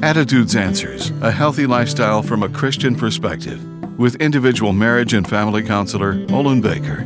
Attitudes Answers A Healthy Lifestyle from a Christian Perspective with individual marriage and family counselor Olin Baker.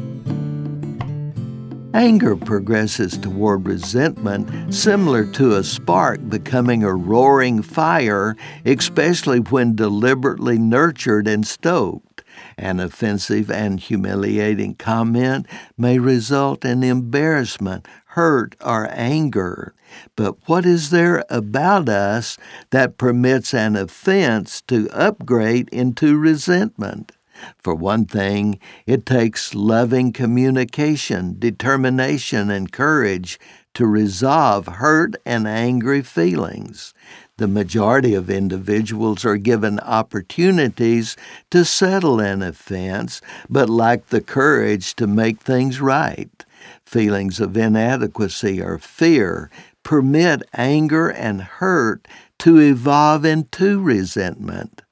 Anger progresses toward resentment, similar to a spark becoming a roaring fire, especially when deliberately nurtured and stoked. An offensive and humiliating comment may result in embarrassment, hurt, or anger. But what is there about us that permits an offense to upgrade into resentment? For one thing, it takes loving communication, determination, and courage to resolve hurt and angry feelings. The majority of individuals are given opportunities to settle an offense, but lack the courage to make things right. Feelings of inadequacy or fear permit anger and hurt to evolve into resentment.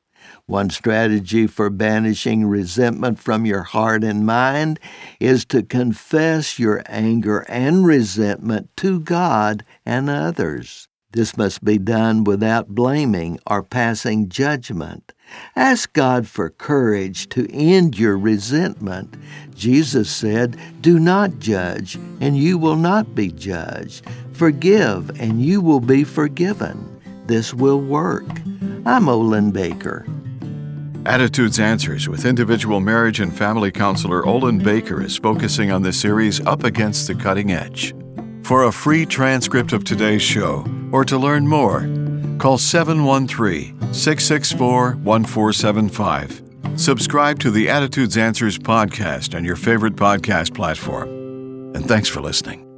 One strategy for banishing resentment from your heart and mind is to confess your anger and resentment to God and others. This must be done without blaming or passing judgment. Ask God for courage to end your resentment. Jesus said, Do not judge, and you will not be judged. Forgive, and you will be forgiven. This will work. I'm Olin Baker. Attitudes Answers with individual marriage and family counselor Olin Baker is focusing on the series Up Against the Cutting Edge. For a free transcript of today's show or to learn more, call 713 664 1475. Subscribe to the Attitudes Answers podcast on your favorite podcast platform. And thanks for listening.